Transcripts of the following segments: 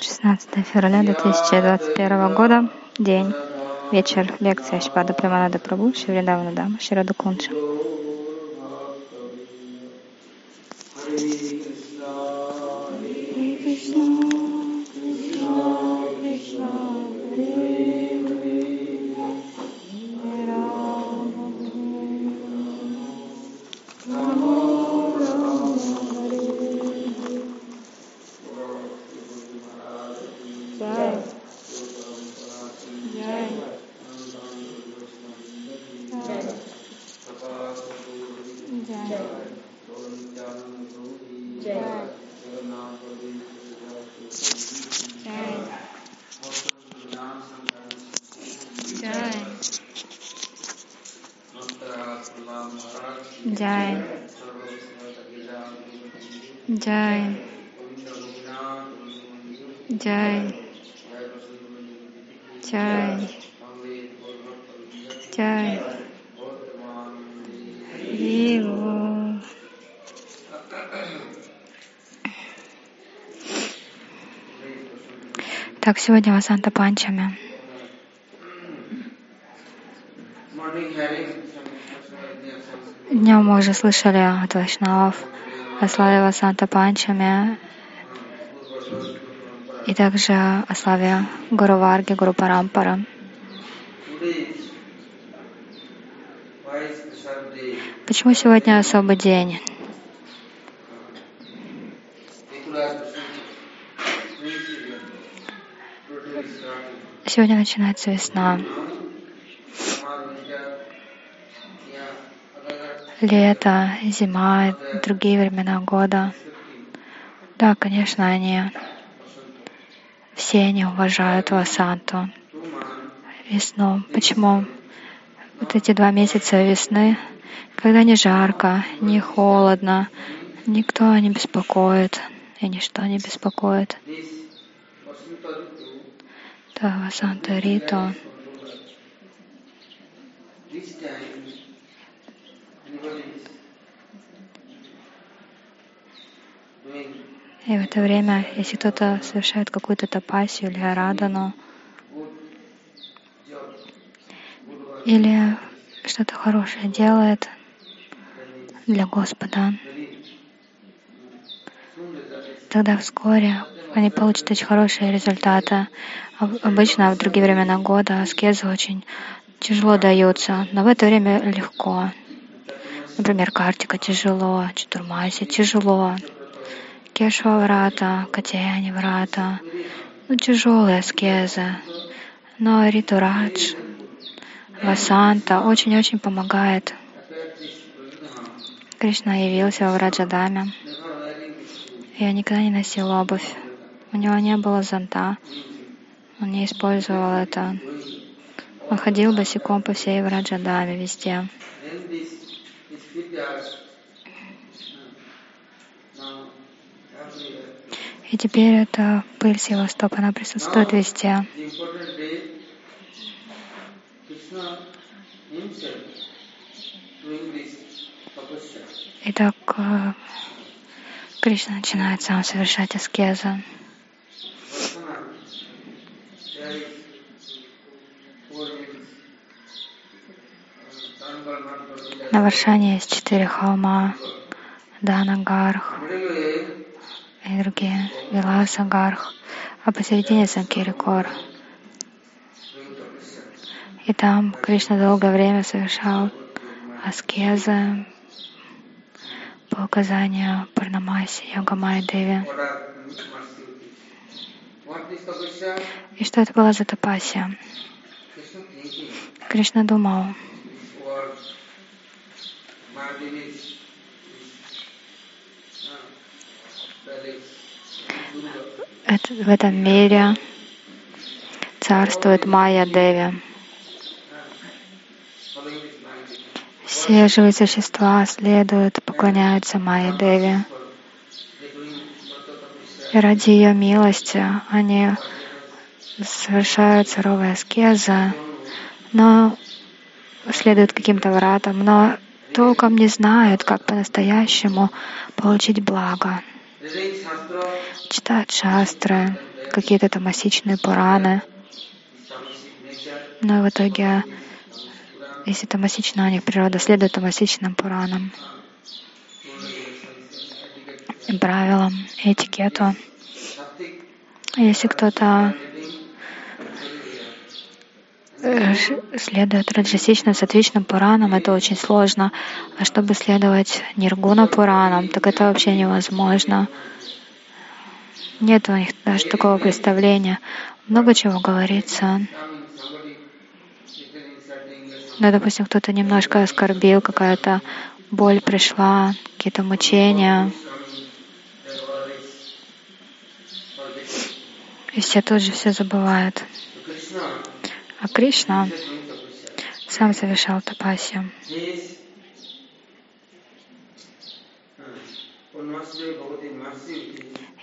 16 февраля 2021 года, день, вечер, лекция Шпада Преманада Прабhu, Шивридавана Дама, Шираду Кунча. Сегодня Васанта Панчами. Днем мы уже слышали от Вайшнавов о славе Васанта Панчами и также о славе Гуру Варги, Гуру Парампара. Почему сегодня особый день? Сегодня начинается весна, лето, зима другие времена года. Да, конечно, они все они уважают Васанту, весну. Почему? Вот эти два месяца весны, когда не жарко, не холодно, никто не беспокоит и ничто не беспокоит. Anybody is doing и в это время, если кто-то совершает какую-то тапасию или арадану, или что-то хорошее делает для Господа, тогда вскоре они получат очень хорошие результаты. Об- Обычно в другие времена года аскезы очень тяжело даются, но в это время легко. Например, картика тяжело, чатурмаси тяжело, кешва врата, катяяни врата, ну, тяжелые аскезы. Но Ритурадж, Васанта очень-очень помогает. Кришна явился в Раджадаме. Я никогда не носил обувь. У него не было зонта. Он не использовал это. Он ходил босиком по всей Враджадаме, везде. И теперь эта пыль с его стоп, она присутствует везде. Итак, э, Кришна начинает сам совершать аскезы. Tangal, На Варшане есть четыре холма. Данагарх и другие. Виласагарх. А посередине Санкирикор. И там Кришна долгое время совершал аскезы по указанию Парнамаси Йогамай Деви. И что это была за тапасия? Кришна думал, Durga. это, в этом мире царствует Майя Деви. Mahadevi. Все живые существа следуют, поклоняются Майе Деви. И ради ее милости. Они совершают суровые аскезы, но следуют каким-то вратам, но толком не знают, как по-настоящему получить благо. Читают шастры, какие-то тамасичные Пураны, но в итоге, если тамасична у них природа, следует тамасичным Пуранам правилам, этикету. Если кто-то э, следует раджасичным, сатвичным Пуранам, это очень сложно. А чтобы следовать ниргуна Пуранам, так это вообще невозможно. Нет у них даже такого представления. Много чего говорится. Or Ну, допустим, кто-то немножко оскорбил, какая-то боль пришла, какие-то мучения, и все тут же все забывают. А Кришна сам совершал тапасию.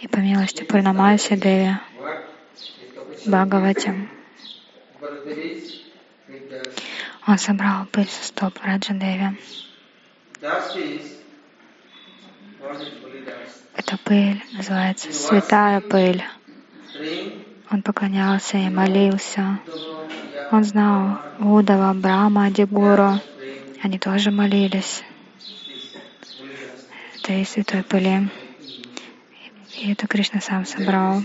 И по милости Пурнамаси Деви Бхагавати он собрал пыль со стоп Раджа Деви. Эта пыль называется святая пыль. Он поклонялся и молился. Он знал Удава, Брама, Дигуру. Они тоже молились этой святой пыли. И это Кришна сам собрал.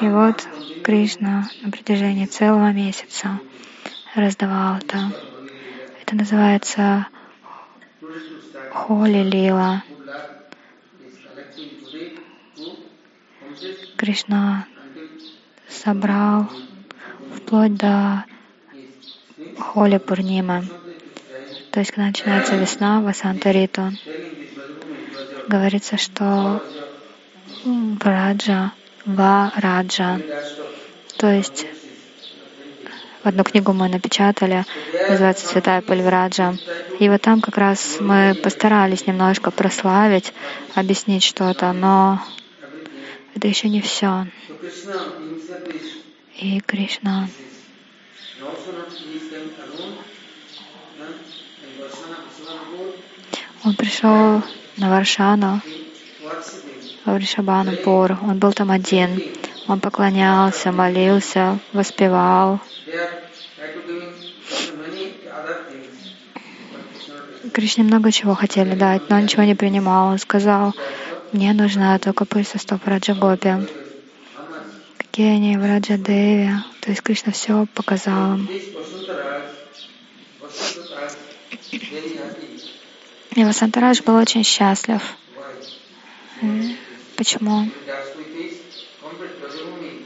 И вот Кришна на протяжении целого месяца раздавал это. Это называется Холи Лила. Кришна собрал вплоть до Холи Пурнимы. То есть, начинается весна, Васанта Риту, говорится, что Враджа, Вараджа, dust of то есть в одну книгу мы напечатали, называется «Святая пыль Враджа». И вот там как раз мы постарались немножко прославить, объяснить что-то, но это еще не все. И Кришна Он пришел на Варшану, в Ришабанапур. Он был там один. Он поклонялся, молился, воспевал. Кришне много чего хотели дать, но он ничего не принимал. Он сказал, мне нужна только пыль со стоп Раджагопи. how much Какие они в Раджадеве. То есть Кришна все показал им. И Васантарадж был очень счастлив. Почему?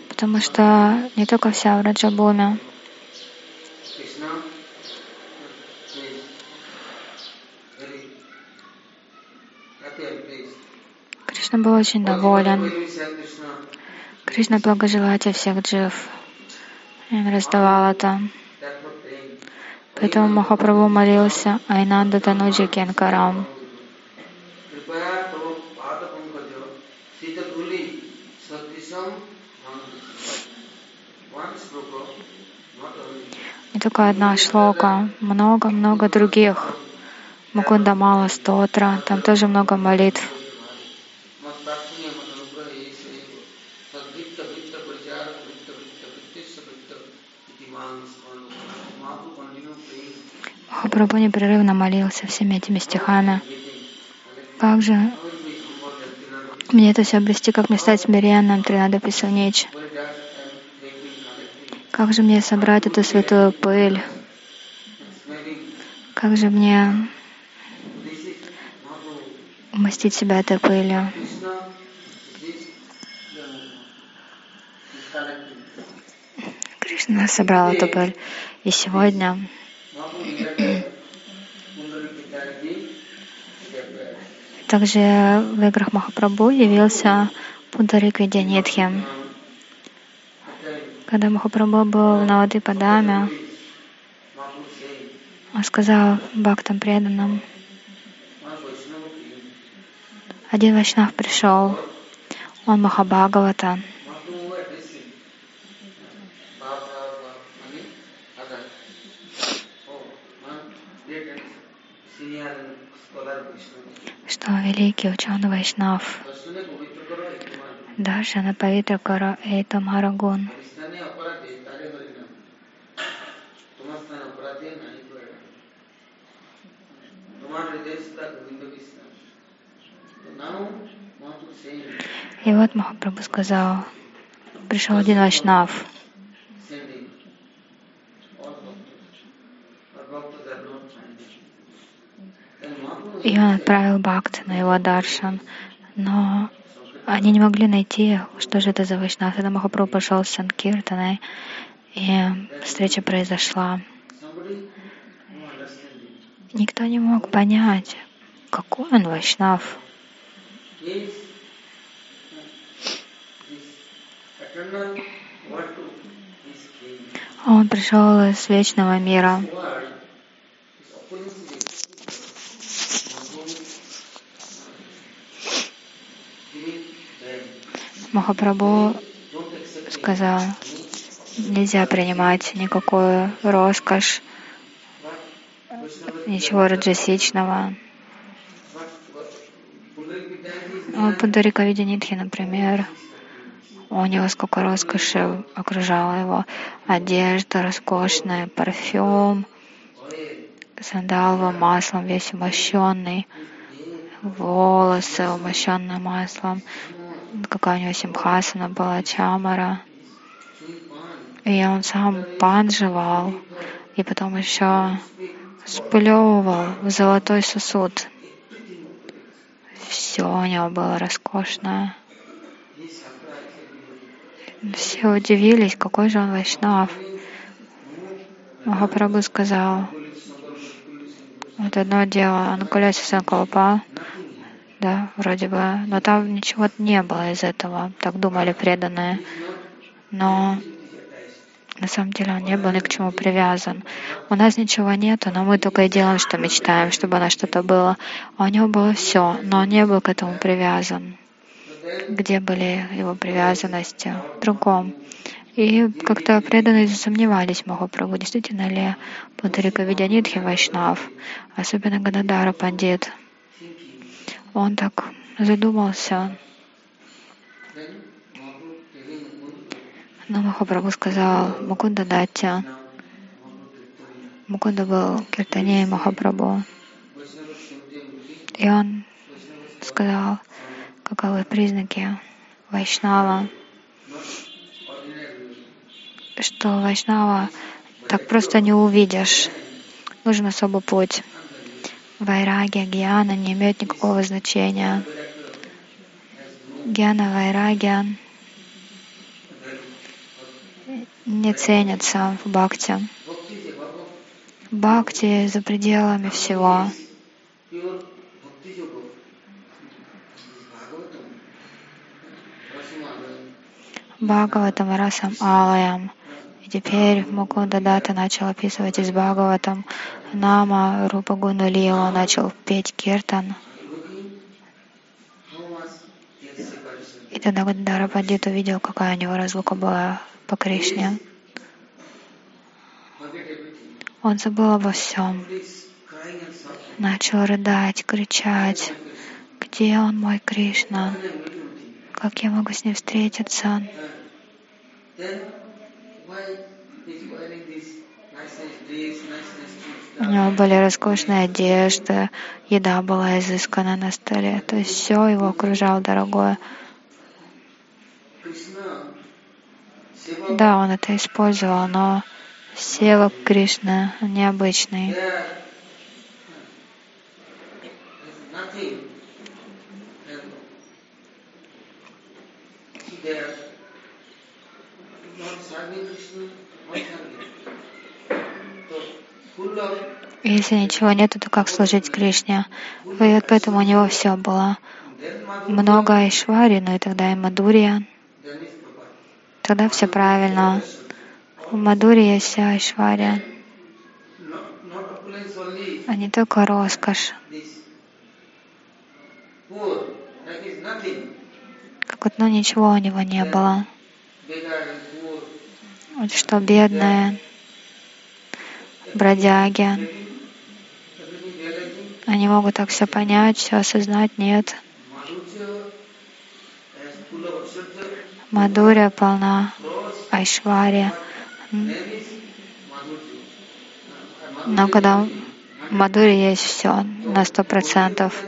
Потому что не только вся в Раджабуме. Кришна был очень доволен. Кришна благожелатель всех джив. И он раздавал это. Поэтому Махапрабху молился Айнанда Тануджи Кенкарам. Не только одна шлока, много-много других. Мукундамала, стотра, там тоже много молитв. Махапрабху непрерывно молился всеми этими стихами. Как же мне это все обрести, как мне стать смиренным, Тринада Писанич? Как же мне собрать эту святую пыль? Как же мне умастить себя этой пылью? Кришна собрал эту пыль. И сегодня также в играх Махапрабху явился Пундарик Видянитхи. Когда Махапрабху был в Навады Падаме, Mahaprabhu saying, он сказал бхактам преданным, "My Vaishnava king, один Вайшнав пришел, он Махабхагавата, કે જન વૈષ્ણવ દર્શન પવિત્ર કરો એ તમારો ગુણ И вот Махапрабху сказал, пришел один Вашнав. И он отправил Бхакти на его даршан. Но они не могли найти, что же это за Вайшнав. Тогда Махапрабху пошел с Санкиртаной, и встреча произошла. Никто не мог понять, какой он Вайшнав. Он пришел из вечного мира. Махапрабху сказал, нельзя принимать никакую роскошь, ничего раджасичного. Ну, Пундарика Видянитхи, например, у него сколько роскоши окружало его. Одежда роскошная, парфюм, сандаловым маслом, весь умощенный, волосы умощенные маслом, какая у него симхасана была, чамара. И он сам пан жевал, и потом еще сплевывал в золотой сосуд. Все у него было роскошное. Все удивились, какой же он вайшнав. Махапрабху сказал, вот одно дело, Анукуляси Санкалпа, да, вроде бы, но там ничего не было из этого, так думали преданные. Но на самом деле он не был ни к чему привязан. У нас ничего нету, но мы только и делаем, что мечтаем, чтобы у нас что-то было. А у него было все, но он не был к этому привязан. Где были его привязанности? В другом. И как-то преданные засомневались Махапрабху, действительно ли Путарика Видянитхи Вайшнав, особенно Гададара Пандит. Он так задумался. Но Махапрабху сказал, Мукунда Датя. Мукунда был Киртаней Махапрабху. И он сказал, каковы признаки Вайшнава, что Вайшнава так просто не увидишь. Нужен особый путь. Вайрагия, гьяна не имеют никакого значения. Гьяна, вайрагия не ценятся в бхакти. Бхакти за пределами всего. Бхагаватам и Расам Алаям. И теперь Мукунда Дата начал описывать из Бхагаватам Нама Рупа Гуну Лилу, начал петь Киртан. И тогда Гададара Пандит увидел, какая у него разлука была по Кришне. Он забыл обо всем. Начал рыдать, кричать. Где он, мой Кришна? Как я могу с ним встретиться? У него были роскошные одежды, еда была изыскана на столе. То есть все его окружало дорогое. Да, он это использовал, но севак Кришна необычный. there Если ничего нету, то как служить Кришне? И вот поэтому у него все было. Много Айшвари, но и тогда и Мадурия. Тогда все правильно. В Мадуре есть вся Айшвария, а не только роскошь. Как вот, ну ничего у него не было. Что бедные, бродяги, Они могут так все понять, все осознать, нет. Мадуря полна, Madhurya. Но когда в Мадуре есть все на сто процентов,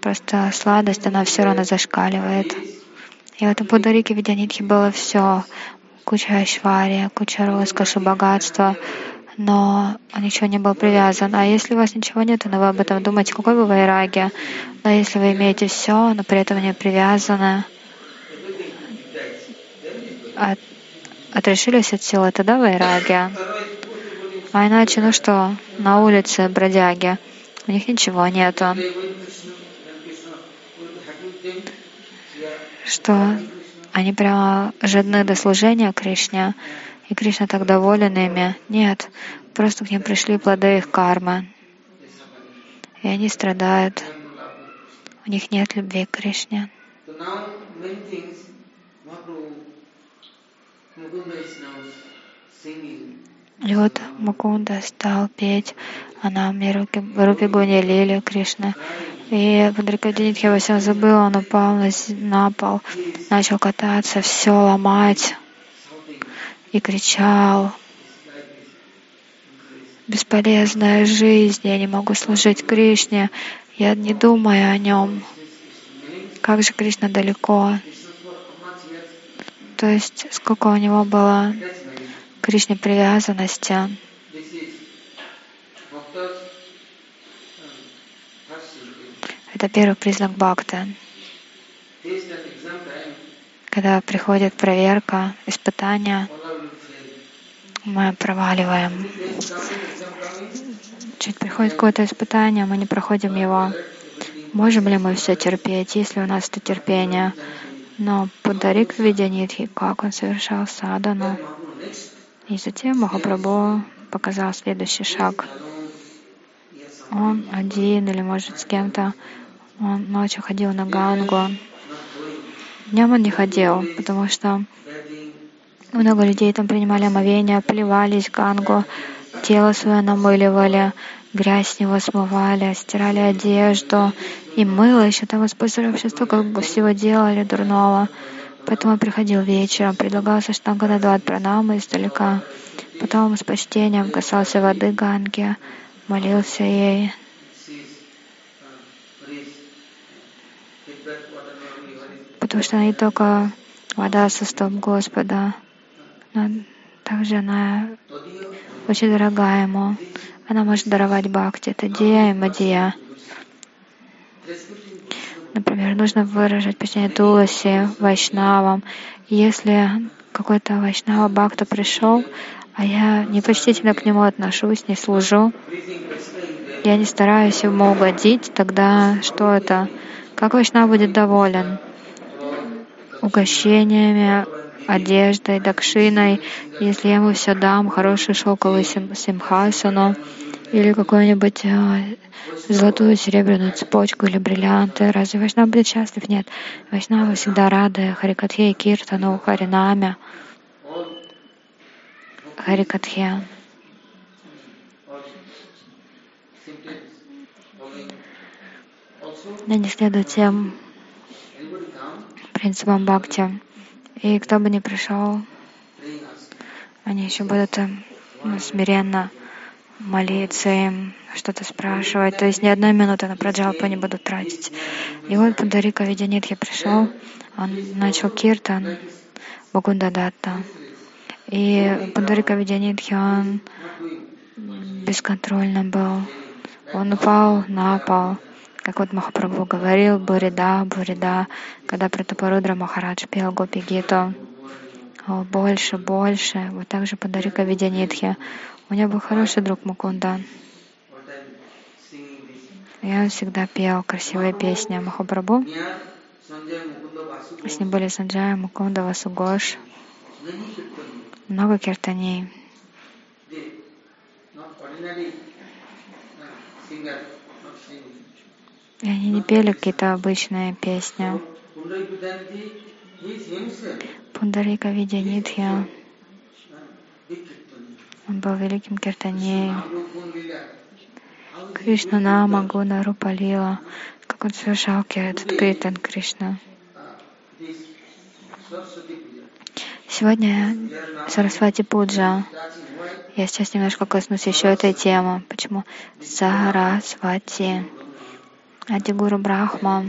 просто сладость, она все равно зашкаливает. И в этом Пударике Видянитхи было все. Куча айшвария, куча роскоши, богатства, но ничего не был привязан. А если у вас ничего нет, но вы об этом думаете, какой вы вайраги? Но если вы имеете все, но при этом не привязаны, от, отрешились от силы, тогда вайраги. А иначе, ну что, на улице бродяги, у них ничего нету. что они прямо жадны до служения Кришне, и Кришна так доволен ими. Нет, просто к ним пришли плоды их кармы, и они страдают. У них нет любви к Кришне. И вот Мукунда стал петь, она мне руки, руки Гуни Лили Кришна. И Падрикадинитхи во всем забыл, он упал на, на пол, начал кататься, все ломать и кричал. Бесполезная жизнь, я не могу служить Кришне, я не думаю о нем. Как же Кришна далеко. То есть сколько у него было Кришне привязанности. Это первый признак бхакты. Когда приходит проверка, fail. мы проваливаем. Чуть приходит какое-то испытание, мы не проходим его. Можем ли мы все терпеть, если у нас это терпение? Но Пударик видя Нитхи, как он совершал садану. И затем Махапрабху показал следующий шаг. Он один или, может, с кем-то. Он ночью ходил на Гангу. Днем он не ходил, потому что много людей там принимали омовение, плевались Гангу, тело свое намыливали, грязь с него смывали, стирали одежду и мыло еще там использовали вообще столько всего делали дурного. Поэтому он приходил вечером, предлагал Саштанганадват пранамы издалека. Потом с почтением касался воды Ганги, молился ей. Потому что она не только вода со стоп Господа, но также она очень дорога ему. Она может даровать бхакти. Это дия и мадия. Например, нужно выражать почтение Туласи, Вайшнавам. Если какой-то Вайшнава Бхакта пришел, а я непочтительно к нему отношусь, не служу, я не стараюсь ему угодить, тогда что это? Как Вайшнав будет доволен? Угощениями, одеждой, дакшиной, если я ему все дам, хороший шелковый сим- симхасану или какую-нибудь э, золотую серебряную цепочку или бриллианты. Разве Вайшнав будет счастлив? Нет. Вайшнавы всегда рады Харикатхе и Киртану, Харинаме, Харикатхе. Also, Они следуют тем принципам бхакти. И кто бы ни пришел, они еще будут э, ну, смиренно молиться им, что-то спрашивать. То есть ни одной минуты на праджалпу не будут тратить. И вот Пандарика Видянитхи пришел, он начал киртан Бакунда Датта. И Пандарика Видянитхи, он бесконтрольно был. Он упал на пол. Как вот Махапрабху говорил, Бурида, Бурида, когда Пратапарудра Махарадж пел Гопи Гиту. О, больше, больше. Вот так же Пандарика Видянитхи. У него был хороший друг Мукунда. Он всегда пел красивые песни. Махапрабху. С ним были Санджая, Мукунда, Васугош. Много киртаней. И они не пели какие-то обычные песни. Пундарика big kirtan. он был великим киртанеем. Кришна Нама, Гуна, Рупа Лила, как он совершал этот Критан Кришна. Сегодня Сарасвати Пуджа. Я сейчас немножко коснусь еще этой темы. Почему Сарасвати? Адигуру Брахма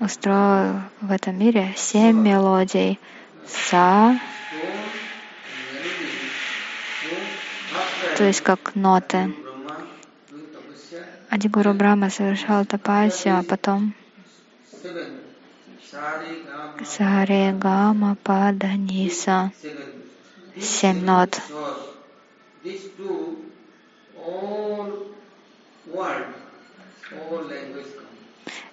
устроил в этом мире семь мелодий. Са, то есть как ноты. Адигуру Брахма совершал тапасию, а потом Саре Гама Пада Ниса. Семь нот.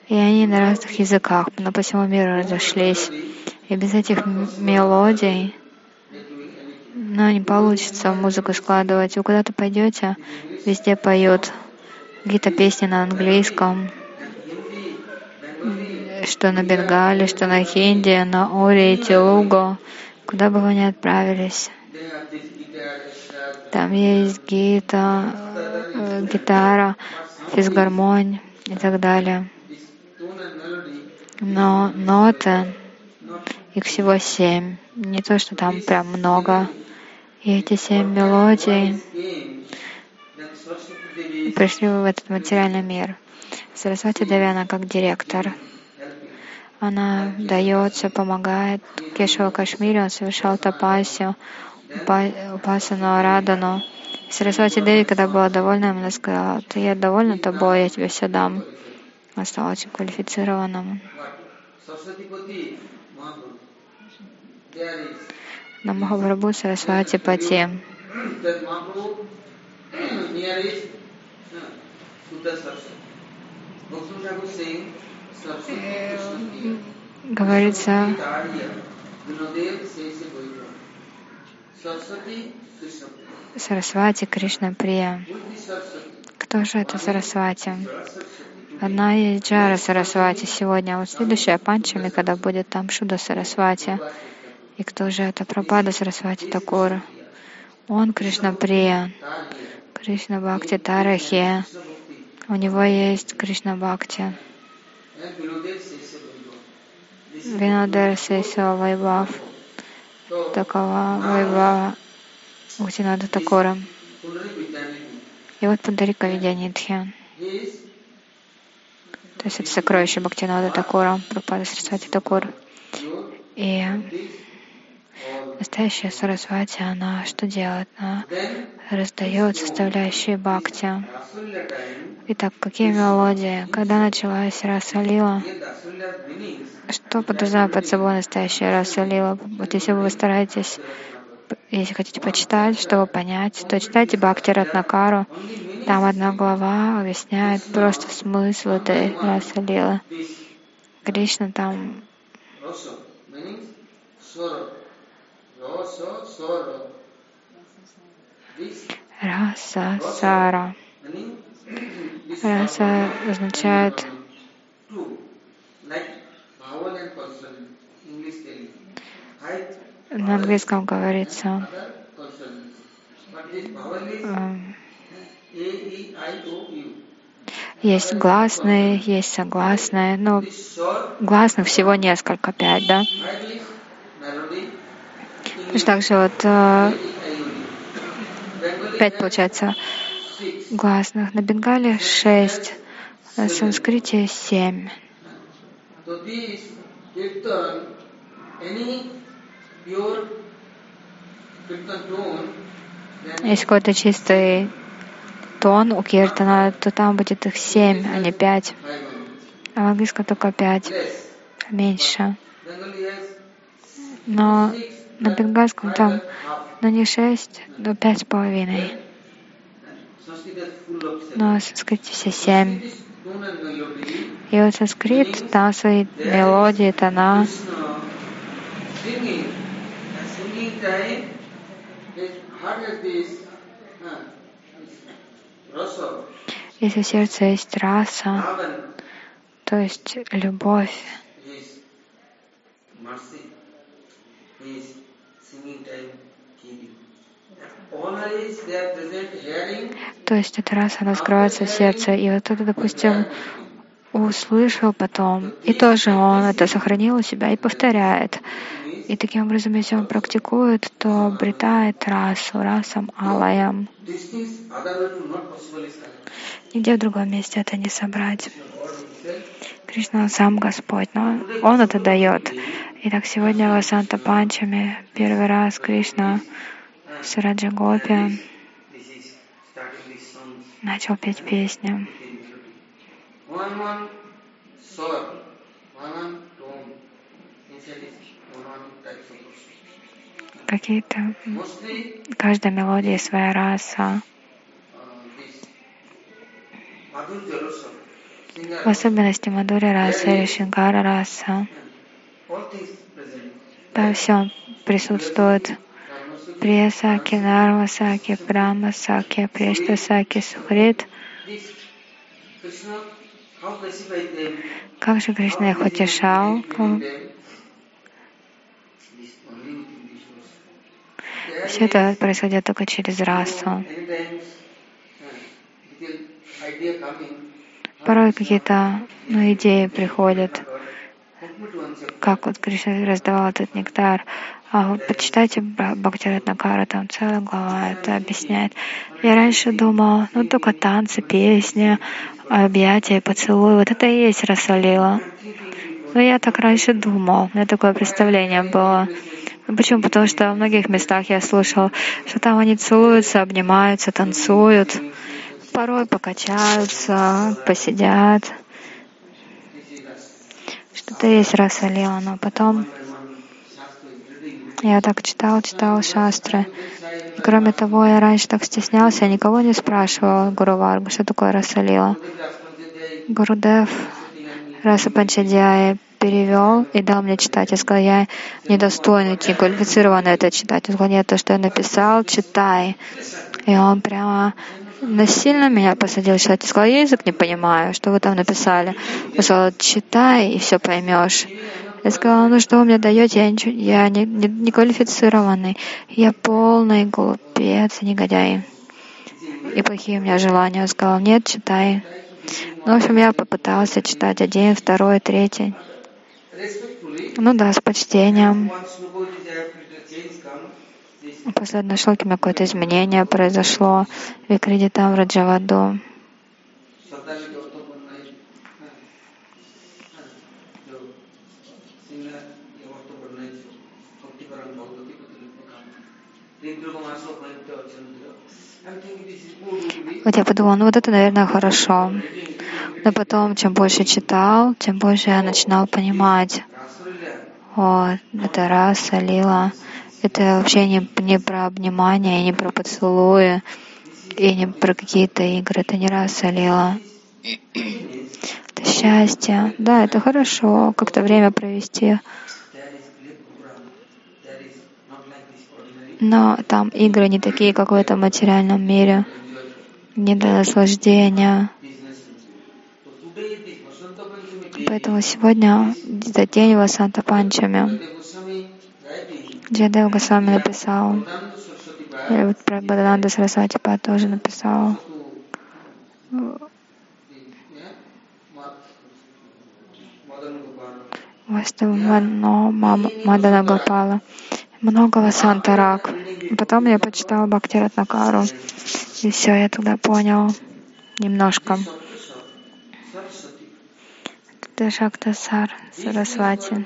И они на разных языках, но по всему миру разошлись. И без этих мелодий, ну, не получится музыку складывать. Вы куда-то пойдете, везде поют какие-то песни на английском, что на бенгале, что на хинди, на уре, телугу. Куда бы вы ни отправились. Там есть гита, э, гитара, физгармонь и так далее. Но ноты, их всего семь. Не то, что там прям много. И эти семь мелодий пришли в этот материальный мир. Сарасвати Деви, она как директор. Она дается, помогает. Кешева Кашмире он совершал тапасию, упа- упасану Арадану. Сарасвати Деви, когда была довольна, она сказала, ты я довольна тобой, я тебе все дам. Он стал очень квалифицированным. На Махапрабху Сарасвати Пати. Говорится, Сарасвати Кришна Прия. Кто же это Сарасвати? Одна есть Джара Сарасвати сегодня, а вот следующая Панчами, когда будет там Шуда Сарасвати. И кто же это? Пропада Сарасвати Такур. Он Кришна Прия. Кришна Бхакти Тарахи. У него есть Кришна Бхакти. Винодер Сесио Вайбав. Такова Вайбава Pundari Vidyanidhi. И вот Пундарика Видянидхи. He is То есть это сокровище Бхактинада Такура, Пропада Сарасвати pure, И настоящая Сарасвати, она что делает? Она раздает составляющие Бхакти. Итак, какие мелодии? Когда началась Раса Лила? here the Rasulullah meanings, Что подразумевает под собой настоящая Раса Лила? Вот если вы стараетесь, если хотите почитать, чтобы понять, то читайте Бхакти Ратнакару. Там одна глава объясняет просто смысл этой Раса Лилы. this Кришна там Раса Сара. Раса означает на английском говорится U. есть гласные, есть согласные, но гласных всего несколько, пять, да? Точно так же вот э, пять получается гласных. На бенгале шесть, на санскрите семь. Если какой-то чистый тон у киртана, то там будет их семь, а не пять. А в английском только пять, меньше. Но на бенгальском там, half. ну не шесть, но пять с половиной. Но в санскрите все семь. И вот санскрит, там свои мелодии, тона. Time, Если в сердце есть раса, то есть любовь, То есть эта раса раскрывается в сердце. И вот это, допустим, услышал потом, и тоже он это сохранил у себя и повторяет. И таким образом, если он практикует, то обретает расу, расам алаям. Нигде в другом месте это не собрать. Кришна сам Господь, но Он это дает. Итак, сегодня в Санта Панчами первый раз Кришна с Раджа Гопи начал петь песню. one one Какие-то каждая мелодия своя раса. В особенности Мадури раса или Шинкара раса. Там все присутствует. Dharma Прия Саки, Нарма Саки, Брахма Саки, Прешта Саки, Сухрит. Как же Кришна их утешал? Все это происходит только через расу. Порой какие-то ну, идеи приходят, как вот Кришна раздавал этот нектар. А вот почитайте Бхактиратнакара, там целая глава это объясняет. Я раньше думал, ну только танцы, песни, объятия, поцелуи, вот это и есть Расалила. Но я так раньше думал, у меня такое представление было. Ну, Почему? Потому что в многих местах я слушал, что там они целуются, обнимаются, танцуют, порой покачаются, посидят. Что-то есть Расалила, но потом я так читал, читал шастры. И кроме того, я раньше так стеснялся, я никого не спрашивал Гуру Варгу, что такое Расалила. Гурудев Раса Панчадьяя перевел и дал мне читать. Я сказал, я недостойный, не квалифицированный это читать. Он сказал, нет, то, что я написал, читай. И он прямо насильно меня посадил читать. Я сказал, я язык не понимаю, что вы там написали. Он сказал, читай, и все поймешь. Я сказала, ну что вы мне даете, я, ничего, я не, не, не квалифицированный. Я полный глупец, негодяй. И плохие у меня желания. Он сказал, нет, читай. Ну, в общем, я попытался читать один, второй, третий. Ну да, с почтением. После одной шлоки у меня какое-то изменение произошло. Викридитам Раджаваду. Вот я подумала, ну вот это, наверное, хорошо. Но потом, чем больше читал, тем больше я начинал понимать. Вот, это раса, лила. Это вообще не, не про обнимание, не про поцелуи, и не про какие-то игры. Это не раса, лила. Это счастье. Да, это хорошо, как-то время провести. Но там игры не такие, как в этом материальном мире. Не для наслаждения. Поэтому сегодня это день Васанта Панчами. Джадев Госвами написал. И вот про Бадананда Сарасвати Па тоже написал. Ваставано Мадана Гопала. Много Васанта Рак. Потом я почитала Бхакти Ратнакару. И все, я тогда понял немножко. Это Шактасар Сарасвати.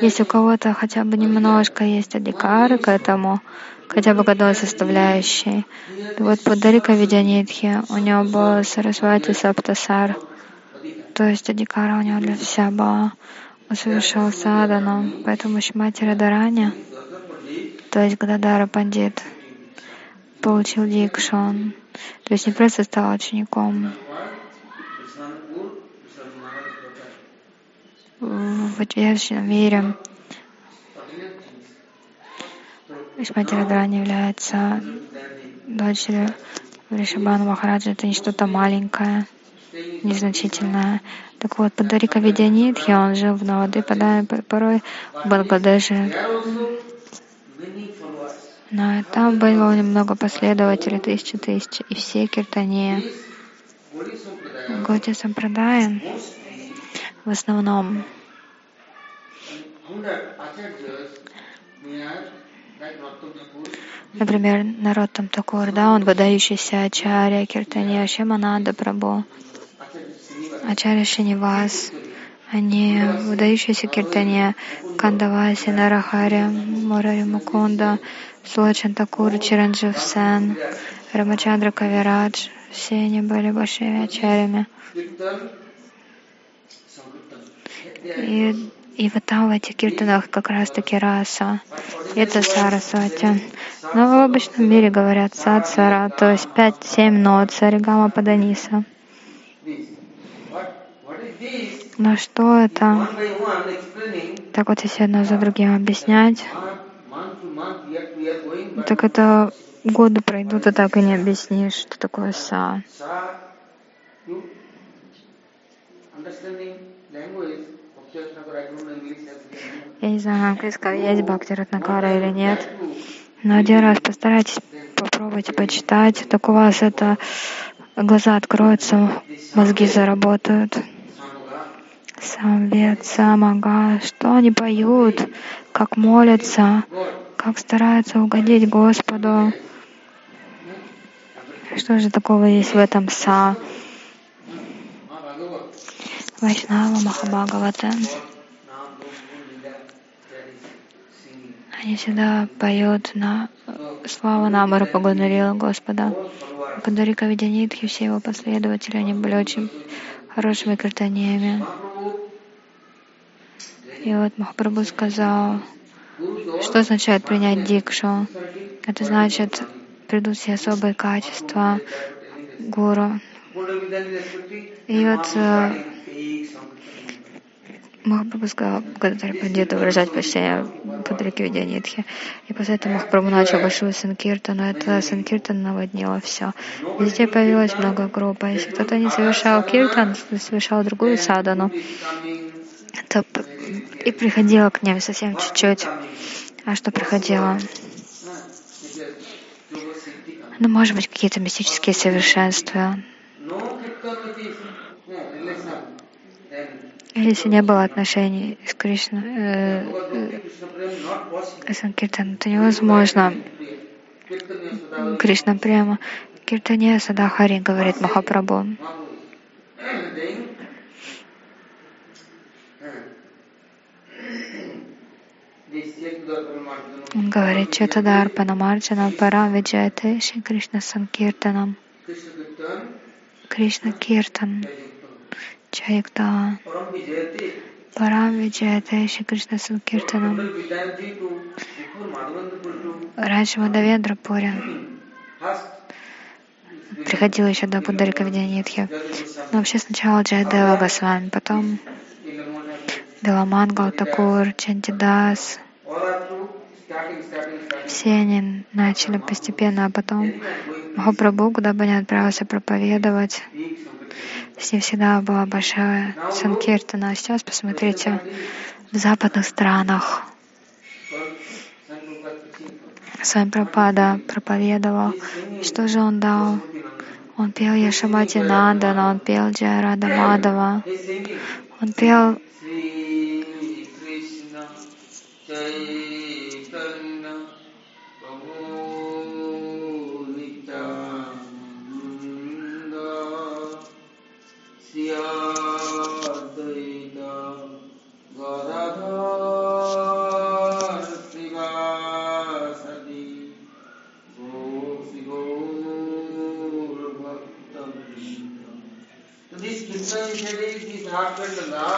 Если у кого-то хотя бы немножко есть адикары к этому, хотя бы к одной то вот Пударика Видянитхи, у него был Сарасвати Саптасар, то есть адикара у него для вся была. Совершал садану, поэтому Шимати Радарани, то есть Гададара Пандит, получил дикшон, то есть не просто стал учеником в вечном мире. Шимати Радарани является дочерью Ришабана Махараджа. Это не что-то маленькое, незначительное. Так вот, Падарика Видянитхи, он жил в Навады, порой в Бангладеше. Но там было немного последователей, тысячи тысяч, и все киртани. Готи Сампрадая в основном Например, народ там Такур, да, он выдающийся Ачарья, Киртания, Шимананда Прабhu, Ачарья Шинивас, они выдающиеся киртания Кандаваси, Нарахари, Мурари Мукунда, Сулачан Такур, Чиранджив Сен, Рамачандра Кавирадж, все они были большими ачарями. И, и вот там в этих киртанах как раз таки раса. Это Сарасвати. Но в обычном мире говорят садсара, то есть 5-7 нот, саригама паданиса. Но что это? Так вот, если одно за другим объяснять, так это годы пройдут, и так и не объяснишь, что такое са. Я не знаю, на английском есть Бхакти Ратнакара или нет, но один раз постарайтесь, попробуйте почитать, так у вас это глаза откроются, мозги заработают. Самвет, Самага, что они поют, как молятся, как стараются угодить Господу. Что же такого есть в этом са? Вайшнава Махабхагавата. Они всегда поют на славу Намару Пагунарила Господа. Падарика Видянитхи, все его последователи, они были очень хорошими киртаниями. И вот Махапрабху сказал, что означает принять дикшу? Это значит, придут все особые качества гуру. И вот э, Махапрабху сказал, когда Пандита выражать почтение Падрики Видянитхи. И после этого Махапрабху начал большую санкиртану. Это санкиртан наводнило все. Везде появилось много групп. А если кто-то не совершал киртан, совершал другую садану, то и приходило к ним совсем чуть-чуть. А что приходило? Ну, может быть, какие-то мистические совершенства. Если не было отношений с Кришной, э, э, Санкиртан, то невозможно. Кришна прямо. Киртане Садахари, говорит Махапрабху. Он говорит, Четадар Панамарджана Парам Виджаяте Шри Кришна Санкиртанам. Кришна Киртан. Чаякта. Парам Виджаяте Шри Кришна Санкиртанам. Раньше Мадавендра Пури приходил еще до Пундарика Видянитхи. Но вообще сначала Джайдева Госвами, потом Беламангал Такур, Чантидас. Все они начали постепенно, а потом Махапрабху, куда бы ни отправился проповедовать, с ним всегда была большая санкиртана. А сейчас посмотрите, в западных странах Свами Прабхада проповедовал. Что же он дал? Он пел Яшамати Нандана, он пел Джайрада Мадава, он пел تنتهي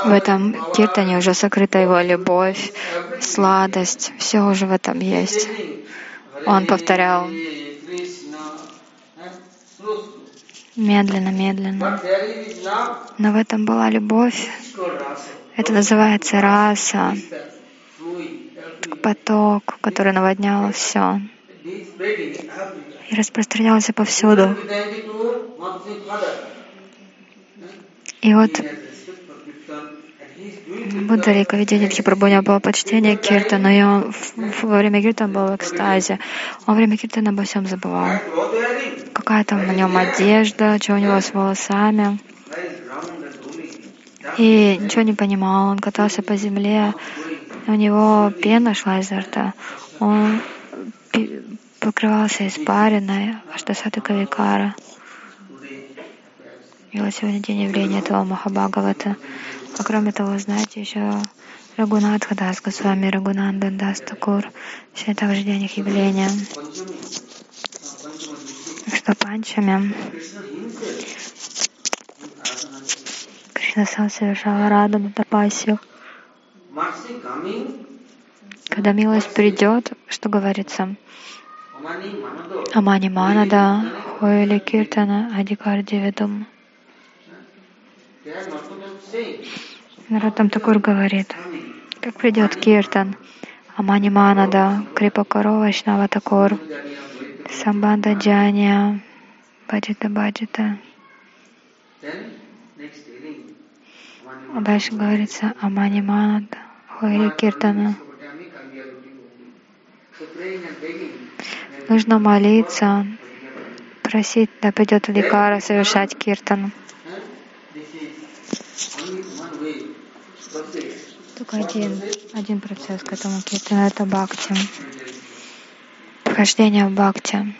В этом киртане уже сокрыта его любовь, сладость, все уже в этом есть. Он повторял медленно, медленно. Но в этом была любовь. Это называется раса, поток, который наводнял все и распространялся повсюду. И вот Будда Рикавиденитхи Прабhu у него было почтение к Киртану, и он во время Киртана был в экстазе. Он во время Киртана обо всем забывал. Какая там на нем одежда, что у него с волосами. И ничего не понимал. Он катался по земле, у него пена шла изо рта. Он покрывался испариной, Аштасаты Кавикара. И вот сегодня день явления этого Махабхагавата. А кроме того, знаете, еще Рагунатха Дас Госвами, Рагунандан Дас Такур. Сегодня также день их явления. Что панчами Кришна сам совершал раду на тапасию. Когда милость придет, что говорится? Амани Манада, Хоили Киртана, Адикар Дивидум. Saying, Наротам Такур говорит, как придет Киртан, Амани Манада, Крипа Корова, Вайшнава Такур, Самбанда Джаня, Баджита Баджита. А дальше говорится Амани Манада, Хоили Киртана. Нужно молиться, просить, да придет Ликара совершать Киртан. Только один, один процесс к этому Киртану, это Бхакти. Вхождение в Бхакти.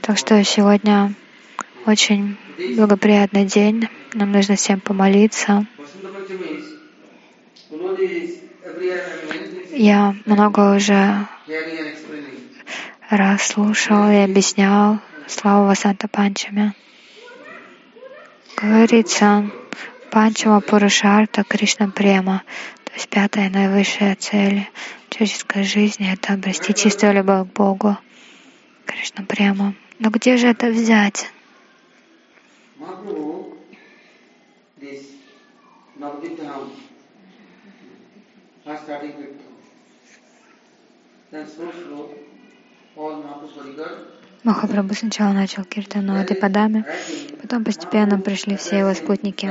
Так что сегодня очень благоприятный день. Нам нужно всем помолиться. Я много уже раз слушал и объяснял славу Васанта Панчами. Говорится, Панчама Пурушарта Кришна Према, то есть пятая наивысшая цель человеческой жизни — это обрести чистую любовь к Богу, Кришна Према. Но где же это взять? Then slow slow, all Mahaprabhu's Махапрабху сначала начал киртану Адипадами, потом постепенно пришли все его спутники.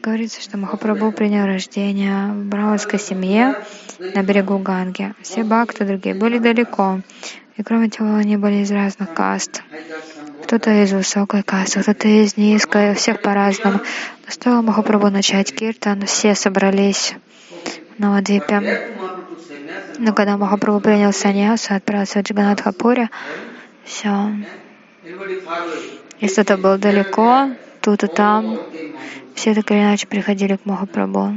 Говорится, что Махапрабху принял рождение в браманской семье на берегу Ганги. Все бхакты другие были далеко, и кроме того, они были из разных каст. Кто-то из высокой касты, кто-то из низкой, у всех по-разному. Но стоило Махапрабху начать киртан, все собрались в Навадвипе. There to Mahaprabhu took sannyas and Но когда Махапрабху принял саньясу отправился в Джаганатхапуре, все. Если кто-то был далеко, тут и там, все так или иначе приходили к Махапрабху.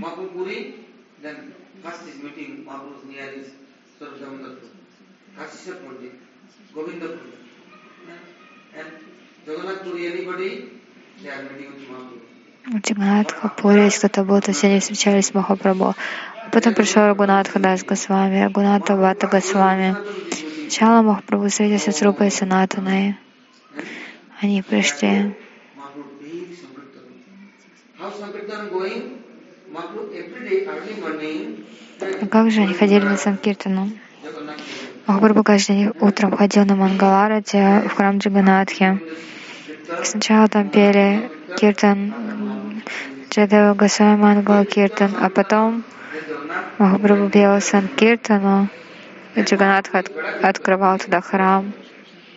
В Джаганатхапуре, если кто-то был, то все они встречались с Махапрабху. А потом пришел Рагунатха Дас Госвами, Рагуната Вата Госвами. Сначала Махапрабху встретился с Рупой Санатаной. Они пришли. А как же они ходили на Санкиртану? Махапрабху каждый день утром ходил на Мангаларате в храм Джаганатхи. Сначала там пели Киртан, Джадева Госвами Мангала Киртан, а потом Махапрабху пел Санкиртану, Джаганатха от- открывал туда храм.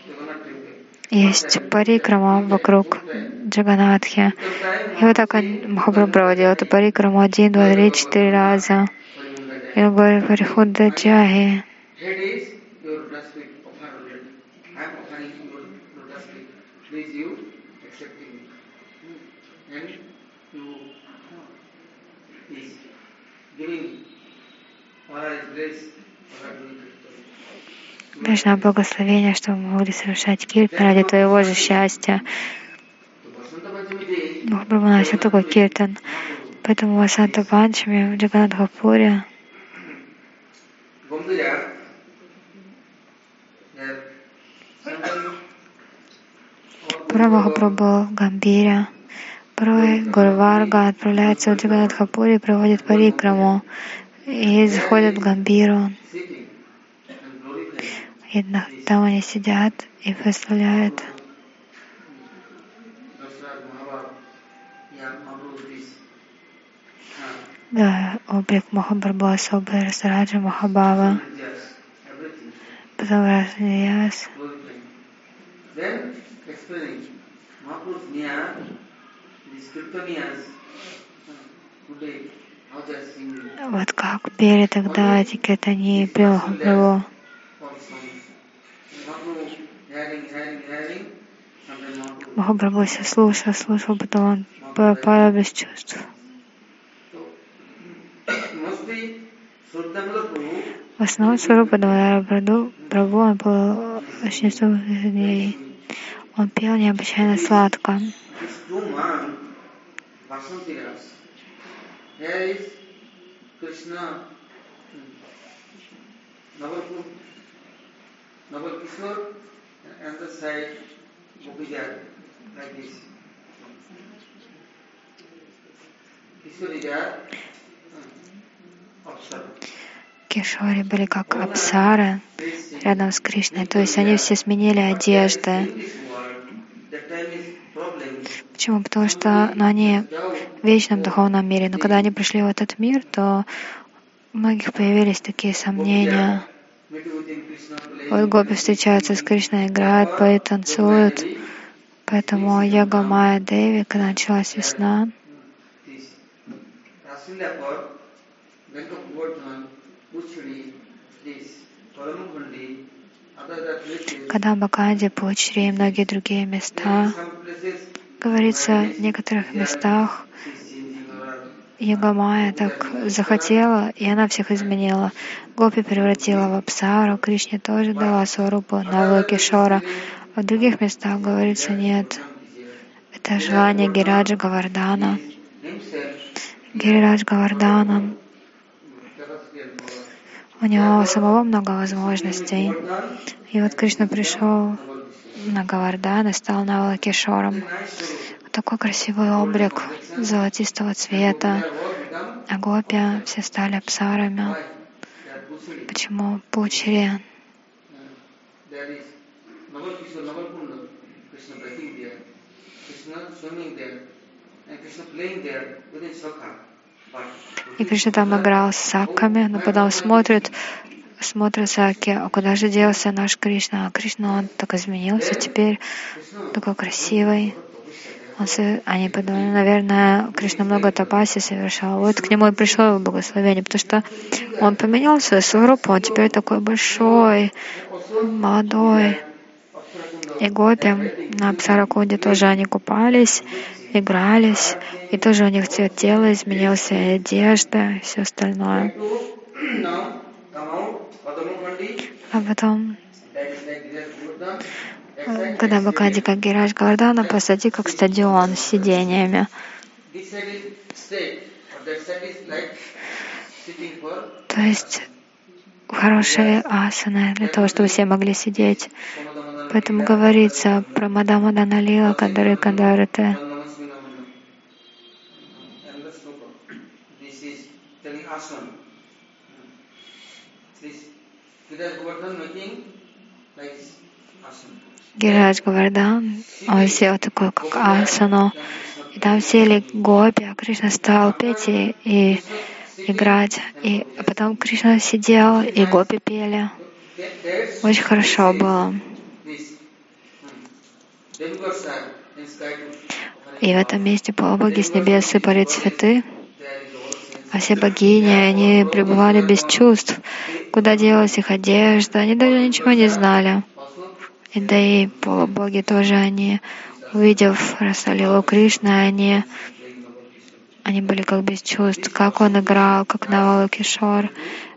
Jagannath temple. Есть парикрама вокруг Джаганатхи. И вот так он, Махапрабху проводил эту парикраму один, два, три, четыре раза. И он говорит, Парихудда Джахи. Head is your lotus feet offer already. I am offering you your lotus feet. Please you accepting it. Hmm. And you is giving Allah is grace for Нужно благословение, чтобы мы могли совершать киртан ради твоего же счастья. Day, Махапрабху носил такой киртан. Поэтому Васанта Панчами в Джаганатхапуре Порой Махапрабху Гамбире. Порой Гурварга отправляется в Джаганатхапури и проводит парикраму. И заходит в Гамбиру. Видно, там они сидят и выставляют да, облик Махабрабхаса, образ Раджа Махабава, потом Раджнияс. Вот как пели тогда эти кетани Прилхабрабу. Махапрабху все слушал, слушал, потом он пропал без чувств. В основном Сварупа Дамадара Прабhu, Прабhu, он был очень сильный. Он пел необычайно сладко. Krishna, Navalpur, And the side Gopijar, like this. Кишори были как апсары рядом с Кришной, то есть они все сменили одежды. Почему? Потому что ну, они в вечном духовном мире, но когда они пришли в этот мир, то у многих появились такие сомнения. Вот гопи встречаются с Кришной, играют, поют, танцуют. Поэтому Яга Майя Деви, когда началась весна, когда Бакади, Пучри и многие другие места, говорится, в некоторых местах Ягамая так захотела, и она всех изменила. Гопи превратила в Апсару, Кришне тоже дала сварупу на Кишора. А в других местах говорится, нет, это желание Гираджа Гавардана. Гирирадж Гавардана, у него самого много возможностей. И вот Кришна пришел на Гавардан и стал Навалакишором. Такой красивый облик золотистого цвета. А гопи все стали Uchri. Почему? But И Кришна там играл с саками, но потом смотрит, смотрит саки, а куда же делся наш Кришна? А Кришна, он так изменился теперь, такой красивый. Они подумали, наверное, Кришна много тапаси совершал. Вот к нему и пришло его благословение, потому что он поменял свою сварупу, он теперь такой большой, молодой. И гопи на Псаракунде тоже они купались, игрались, и тоже у них цвет тела изменился, и одежда, и все остальное. А потом, когда Бакади как Гираж Гавардана, посади как стадион с сидениями. То есть хорошие асаны для того, чтобы все могли сидеть. Поэтому говорится про Мадама Даналила, Кандары Кандарате. This Kiras Govardhan making like asana. Гирадж Гавардан, он сделал такой, как асану. И там сели гопи, а Кришна стал петь и, и играть. И потом Кришна сидел, и гопи пели. Очень хорошо было. И в этом месте полубоги с небес сыпали цветы, а все богини, они пребывали без чувств. Куда делась их одежда, они даже ничего не знали. И да и полубоги тоже, они, увидев Расалилу Кришны, они, они были как без чувств, как он играл, как Навалу Кишор.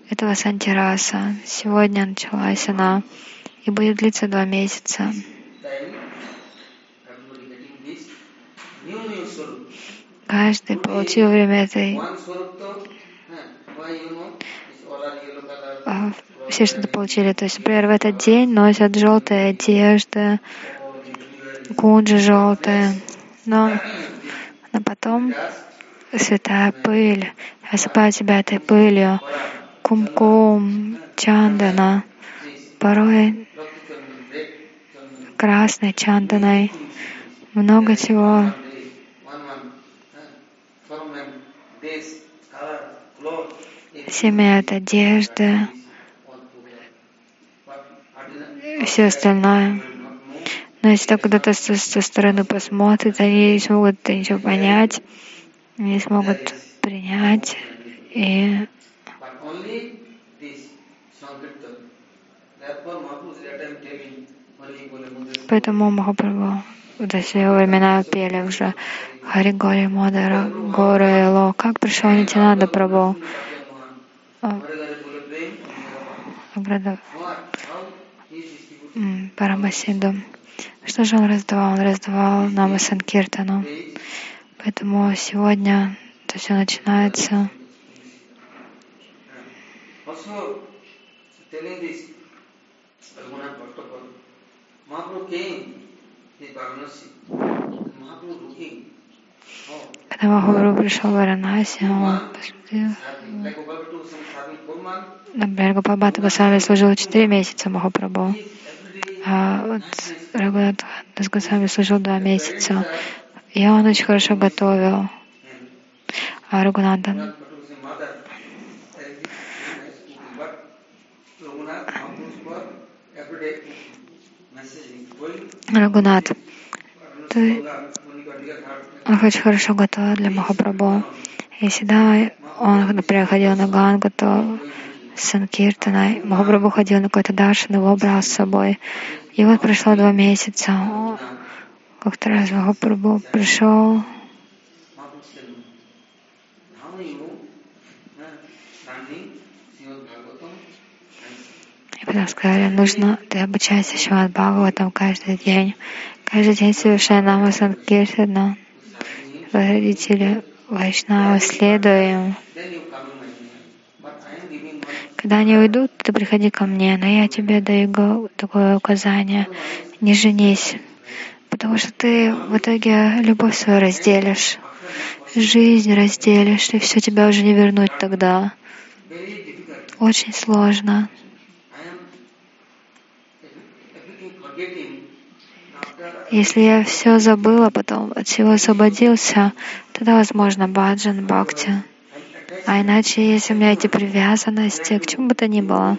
Это Васантираса. Сегодня началась она и будет длиться два месяца. Каждый получил время этой Все что-то получили. То есть, например, в этот день носят желтые одежды, кунджи желтые, но, но потом святая пыль осыпает тебя этой пылью, кумкум, чандана, порой красной чанданой, много чего. One one, huh, одежды, все остальное. Но если так кто-то со, со стороны посмотрит, они не смогут ничего понять, не смогут принять. И поэтому Махапрабху до сего времена пели уже Хари Гори Мадара Гора Ло. Как пришел Нитинада Прабху? Парамасиду. Что же он раздавал? Он раздавал нам Санкиртану. Поэтому сегодня это все начинается. Когда Махапрабху пришел в Варанаси, он посмотрел. Например, Гопалбхата Госвами служил 4 месяца Махапрабху. А вот Рагунат Госвами служил 2 месяца. И он очень хорошо готовил. А Рагунатан Рагунат, ты очень хорошо готовил для Махапрабху. И всегда он, например, ходил на Гангу, то Санкиртана, Махапрабху ходил на какой-то даршан, его брал с собой. И вот прошло два месяца. Как-то раз Махапрабху пришел И потом сказали, нужно, ты обучайся Шимад Бхагаватам каждый день. Каждый день совершая нама Санкиртана. Родители Вайшнава следуем. Когда они уйдут, ты приходи ко мне, но я тебе даю такое указание. Не женись, потому что ты в итоге любовь свою разделишь, жизнь разделишь, и все тебя уже не вернуть тогда. Очень сложно. Если я все забыла, потом от всего освободился, тогда возможно баджан, бхакти. А иначе, если у меня эти привязанности, к чему бы то ни было,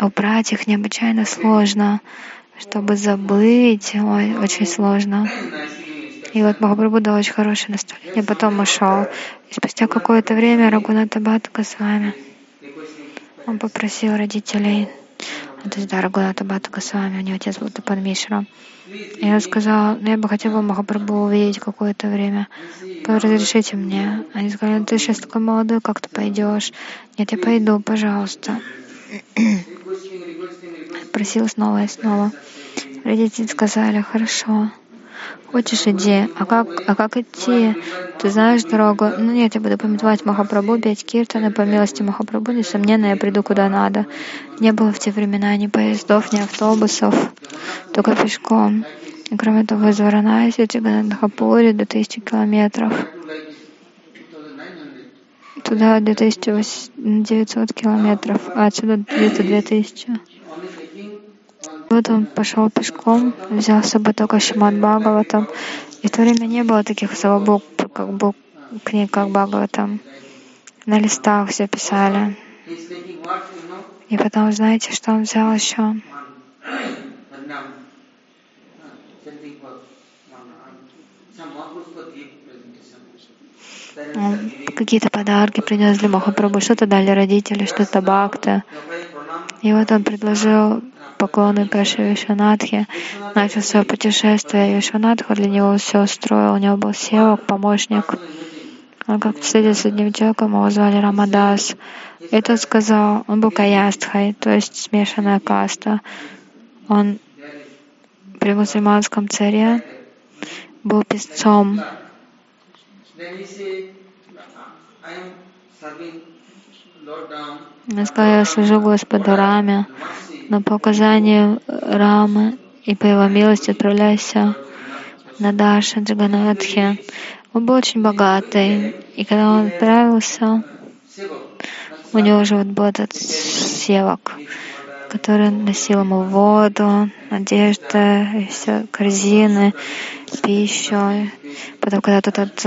убрать их необычайно сложно. Чтобы забыть, ой, очень сложно. И вот Махапрабху дал очень хорошее наставление, потом ушел. И спустя какое-то время Рагуната Бхатка с вами. Он попросил родителей, то есть да, Рагуната Бхатка с вами, у него отец был Тапан Мишра. И я сказала, ну я бы хотела Махапрабху увидеть какое-то время. Разрешите мне. Они сказали, ну, ты сейчас такой молодой, как ты пойдешь? Нет, я пойду, пожалуйста. Просил снова и снова. Родители сказали, хорошо. Хочешь, иди. А как, а как идти? Ты знаешь дорогу? Ну нет, я буду пометовать Махапрабху, петь киртаны, по милости Махапрабху, несомненно, я приду куда надо. Не было в те времена ни поездов, ни автобусов, только пешком. И кроме того, из Варанаси, Джиганатхапури до тысячи километров. Туда 2900 километров, а отсюда где-то 2000. Он пошел пешком, взял с собой только Шимат Бхагаватам. И в то время не было таких особо как бы книг, как Бхагаватам. На листах все писали. И потом, знаете, что он взял еще? Какие-то подарки принес для Махапрабху, что-то дали родители, что-то бхакта. И вот он предложил поклоны Каши Вишванатхе, начал свое путешествие. Вишванатха для него все устроил. У него был севок, помощник. Он как встретился с одним человеком, его звали Рамадас. И тот сказал, он был каястхой, то есть смешанная каста. Он при мусульманском царе был песцом. Сказал, я служу Господу Раме, но по указанию Рамы и по его милости отправляйся на Дарша Джаганатхи. Он был очень богатый, и когда он отправился, у него уже вот был этот севок, который носил ему воду, одежда, и все, корзины, пищу. Потом, когда тут от,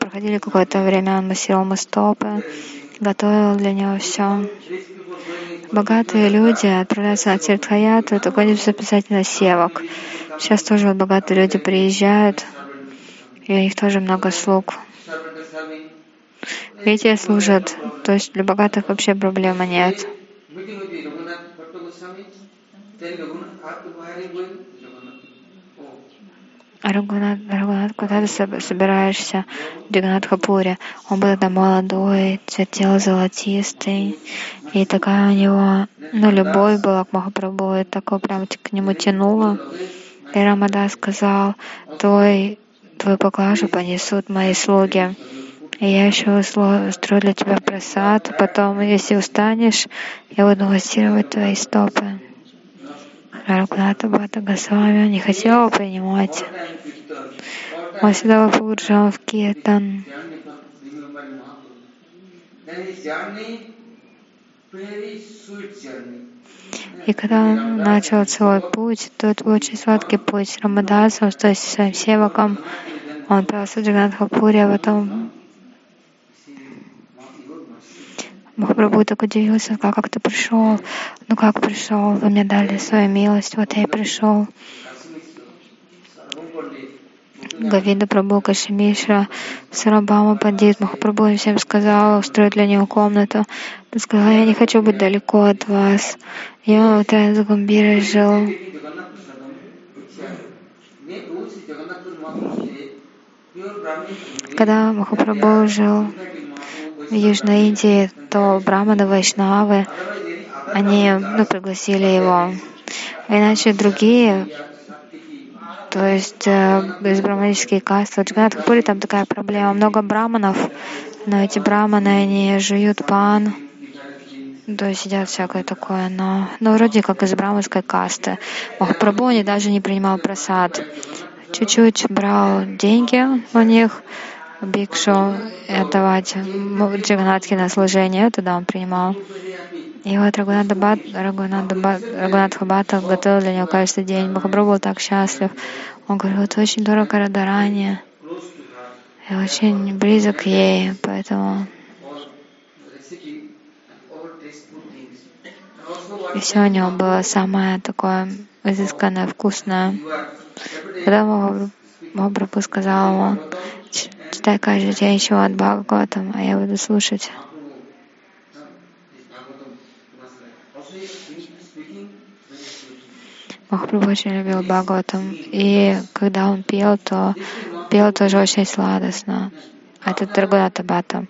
проходили какое-то время, он массировал ему стопы. Готовил для него все. Богатые люди отправляются на Тиртхаяту, только они записать на севок. Сейчас тоже вот богатые люди приезжают, и у них тоже много слуг. Эти служат, то есть для богатых вообще проблемы нет. Рагунат, Рагунат, куда ты соб- собираешься? В Джаганатхапуре. Он был тогда молодой, цвет тела золотистый. И такая у него, ну, любовь была к Махапрабху, и такое прям к нему тянуло. И Рамада сказал, твой, твою поклажу понесут мои слуги. И я еще устрою для тебя просад. Потом, если устанешь, я буду массировать твои стопы. Рагуната Бхата Госвами не хотел принимать. Он всегда погружен в киртан. И когда он начал свой путь, то был очень сладкий путь с то есть своим севаком. Он отправился в Джаганатхапури, а потом Махапрабху так удивился, как, как ты пришел, ну как пришел, вы мне дали свою милость, вот я и пришел. Гавида Прабhu Кашемишра, Сарабама Пандит, Махапрабху им всем сказал, устроить для него комнату. Он сказал, я не хочу быть далеко от вас. Я в Транзагамбире жил. Когда Махапрабху жил в Южной Индии, то браманы, вайшнавы, они ну, пригласили его. Иначе другие, то есть э, из браманические касты, в Джаганатхапуре там такая проблема, много браманов, но эти браманы, они жуют пан, то есть сидят всякое такое, но, но вроде как из браманской касты. Махапрабху не даже не принимал просад. Чуть-чуть брал деньги у них, бикшу, и отдавать Джаганатхи на служение, тогда он принимал. И вот Рагунат Бат, Рагунат Бат, Рагунат Хабата готовил для него каждый день. Махапрабху был так счастлив. Он говорил, ты очень дорого Радарани. И очень близок к ей, поэтому и все у него было самое такое изысканное, вкусное. Когда Махапрабху сказал ему, «Ч- читай каждый день от Бхагаватам, а я буду слушать. Махапрабху очень любил Бхагаватам, и когда он пел, то пел тоже очень сладостно. Это Драгуната Бата.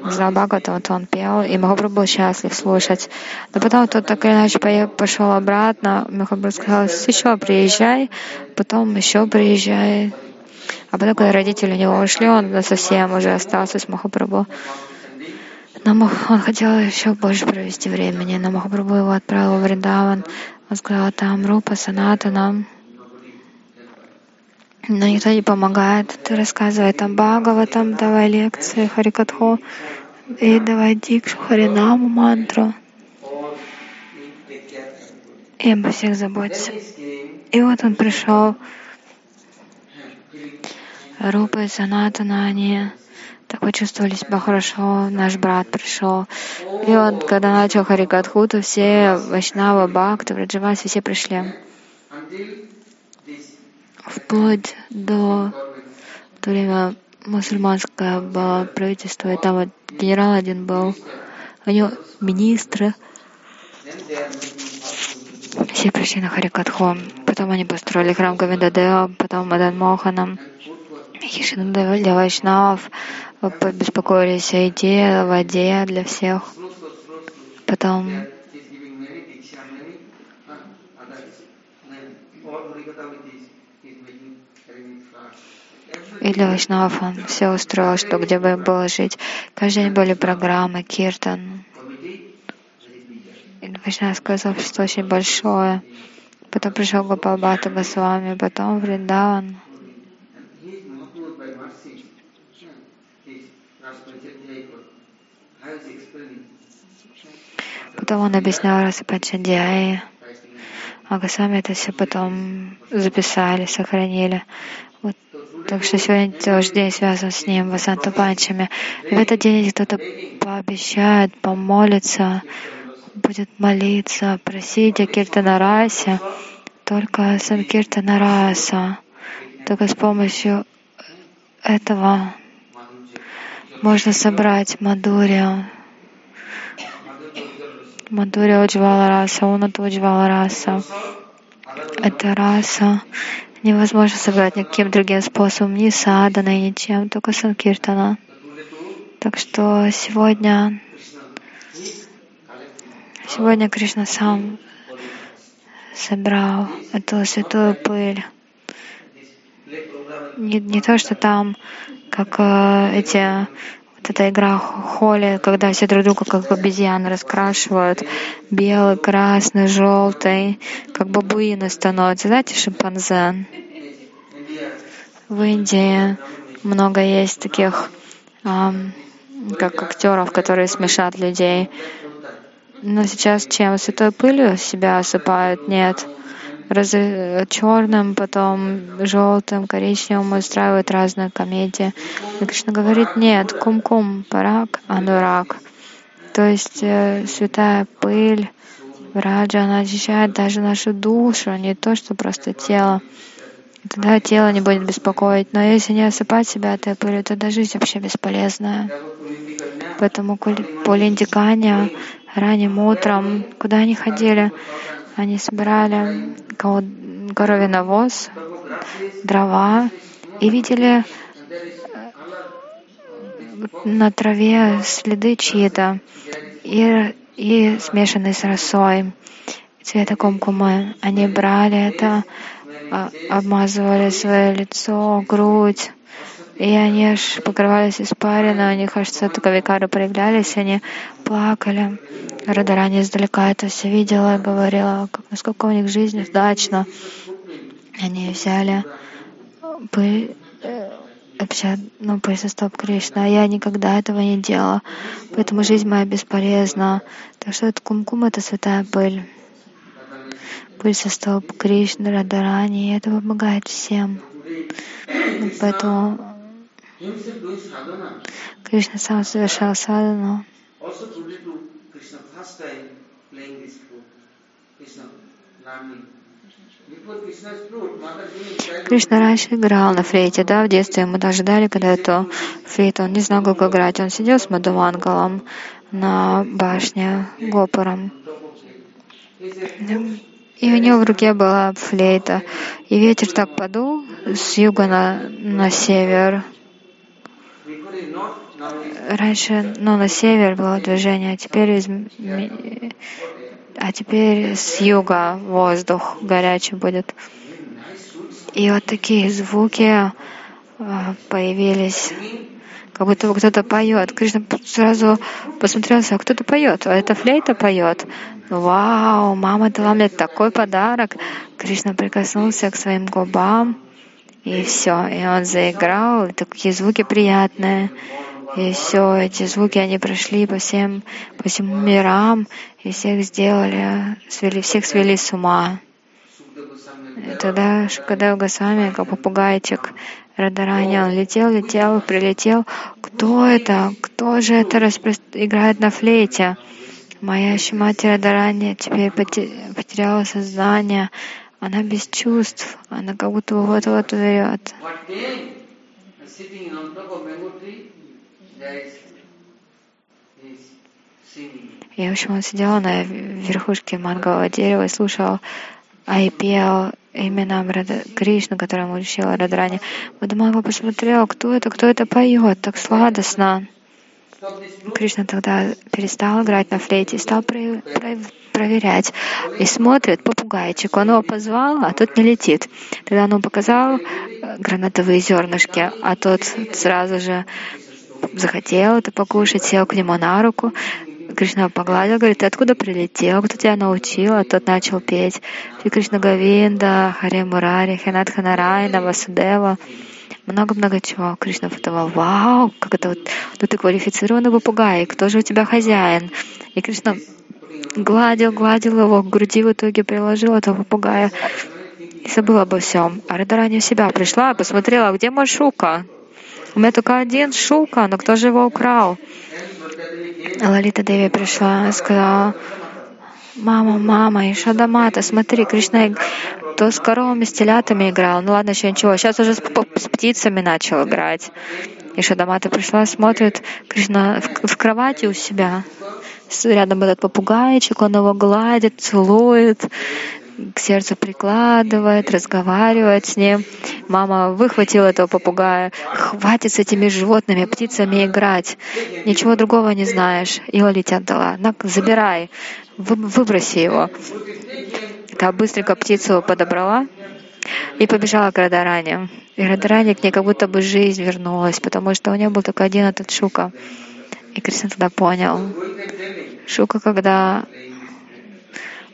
Сказал Бхагаватам, то он пел, и Махапрабху был счастлив слушать. Но потом тот так или иначе пошел обратно. Махапрабху сказал, еще приезжай, потом еще приезжай. А потом, когда родители у него ушли, он совсем уже остался с Махапрабху. Но он хотел еще больше провести времени, но Махапрабху его отправил в Вриндаван. Он сказал, там Рупа, Санатана. Но никто не помогает. Ты рассказывай там Бхагава, там давай лекции, Харикатху, и давай Дикшу, Харинаму, мантру. И обо всех заботься. И вот он пришел. Рупа и Санатана, они так почувствовали себя хорошо. Наш брат пришел. И вот, когда начал Харикатху, то все Вайшнава, Бхакты, Враджаваси, все пришли. Вплоть до то время мусульманское было правительство, и там вот генерал один был, у него министры, все пришли на Харикатху. Потом они построили храм Гавиндадева, потом Мадан Моханом. Хишину для вайшнавов, побеспокоились о еде, о воде для всех. Потом и для вайшнавов он все устроил, что где бы было жить. Каждый день были программы, киртан. И Вайшнавское сообщество очень большое. Потом пришел Гопалбата Госвами, потом Вриндаван. Потом он объяснял Расапачадьяи. А Госвами это все потом записали, сохранили. Вот Так что сегодня тоже день связан с ним, Васанта Панчами. В этот день, если кто-то пообещает, помолится, будет молиться, просить о Киртанарасе, только Санкиртанараса, только с помощью этого можно собрать Мадурию, Мадурия Уджвала раса, Унату Уджвала раса. Это раса невозможно собрать никаким другим способом, ни саданой, ничем, только санкиртана. Так что сегодня, сегодня Кришна сам собрал эту святую пыль. Не, не то, что там, как э, эти вот эта игра холи, когда все друг друга как обезьяны раскрашивают, белый, красный, желтый, как бабуины становятся, знаете, шимпанзе. В Индии много есть таких эм, как актеров, которые смешат людей. Но сейчас чем? Святой пылью себя осыпают? Нет раз, черным, потом желтым, коричневым устраивают разные комедии. И Кришна говорит, нет, кум-кум, парак, анурак. То есть э, святая пыль, враджа, она очищает даже нашу душу, не то, что просто тело. И тогда тело не будет беспокоить. Но если не осыпать себя этой пылью, тогда жизнь вообще бесполезная. Поэтому полиндикания ранним утром, куда они ходили, они собирали коровий навоз, дрова и видели э, на траве следы чьи-то и, и смешанные с росой цвета кумкумы. Они брали это, а, обмазывали свое лицо, грудь, и они аж покрывались испариной, у них аж сатуковикары проявлялись, они плакали. Радарани издалека это все видела и говорила, как, насколько у них жизнь удачна. Они взяли пыль, э, ну, стоп Кришна, я никогда этого не делала. Поэтому жизнь моя бесполезна. Так что это кумкум — это святая пыль. Пыль со стоп Кришны, Радарани, и это помогает всем. Поэтому Кришна сам совершал садану. Кришна раньше играл на флейте, да, в детстве мы даже дали когда эту флейту, он не знал, как играть. Он сидел с Мадумангалом на башне Гопаром. И у него в руке была флейта. И ветер так подул с юга на, на север. Раньше, ну, на север было движение, а теперь из, а теперь с юга воздух горячий будет. И вот такие звуки а, появились, как будто кто-то поет. Кришна сразу посмотрелся, а кто-то поет, а это флейта поет. Вау, мама дала мне такой подарок. Кришна прикоснулся к своим губам, и все. И он заиграл, и такие звуки приятные. И все эти звуки, они прошли по всем, по всем мирам, и всех сделали, свели, всех свели с ума. И тогда Шукадев Госвами, как попугайчик, Радарани, он летел, летел, прилетел. Кто это? Кто же это распро... играет на флейте? Моя Шимати Радарани теперь потеряла сознание. Она без чувств. Она как будто вот-вот умрет. И, в общем, он сидел на верхушке мангового дерева и слушал, а и пел именам Рада, Кришну, которому учила Радрани. Мадамага посмотрел, кто это, кто это поет, так сладостно. Кришна тогда перестал играть на флейте и стал про, про, проверять. И смотрит попугайчик. Он его позвал, а тот не летит. Тогда он показал э, гранатовые зернышки, а тот сразу же захотел это покушать, сел к нему на руку. Кришна погладил, говорит, ты откуда прилетел, кто тебя научил? А тот начал петь. Шри Кришна Гавинда, Харе Мурари, Ханат Ханарайна, Васудева. Много-много чего. Кришна подумал, вау, как это вот, ну ты квалифицированный попугай, кто же у тебя хозяин? И Кришна гладил, гладил его, к груди в итоге приложил этого попугая. и забыл обо всем. А Радарани в себя пришла посмотрела, где мой Шука? У меня только один Шука, но кто же его украл? Лалита Деви пришла и сказала, мама, мама, Ишадамата, смотри, Кришна то с коровами, с телятами играл. Ну ладно, еще ничего. Сейчас уже с, с птицами начал играть. И Шадамата пришла, смотрит, Кришна в, в кровати у себя. Рядом этот попугайчик, он его гладит, целует, к сердцу прикладывает, разговаривает с ним. Мама выхватила этого попугая. Хватит с этими животными, птицами играть. Ничего другого не знаешь. И Лолите отдала. На, забирай, выброси его. Та быстренько птицу подобрала и побежала к Радаране. И Радаране к ней как будто бы жизнь вернулась, потому что у нее был только один этот Шука. И Кришна тогда понял. Шука, когда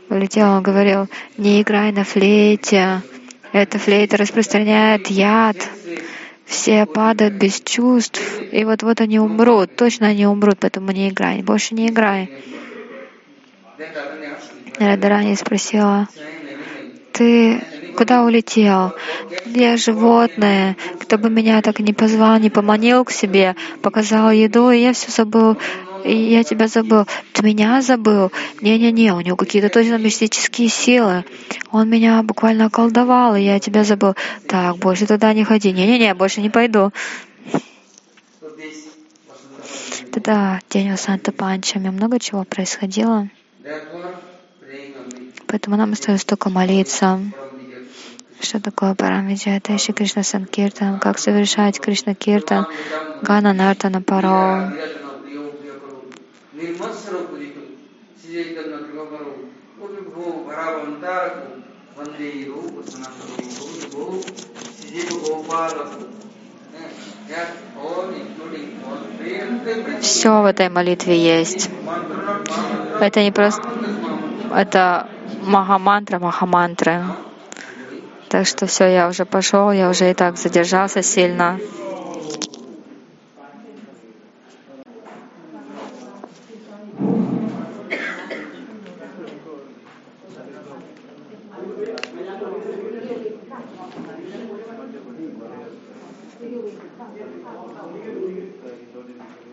улетел, он говорил, не играй на флейте, эта флейта распространяет яд, все падают без чувств, и вот-вот они умрут, точно они умрут, поэтому не играй, больше не играй. Радарани спросила, ты куда улетел? Я животное. Кто бы меня так не позвал, не поманил к себе, показал еду, и я все забыл. И я тебя забыл. Ты меня забыл? Не-не-не, у него какие-то точно мистические силы. Он меня буквально околдовал, и я тебя забыл. Так, больше туда не ходи. Не-не-не, больше не пойду. Тогда день у Санта Панчами много чего происходило. Поэтому нам остается только молиться. Что такое Парамиджа? Это Шри Кришна Санкиртан, как совершать Кришна Киртан, Гана Нартана Паро. Все в этой молитве есть. Это не просто... Это Махамантра, Махамантры. Так что все, я уже пошел, я уже и так задержался сильно. Gracias.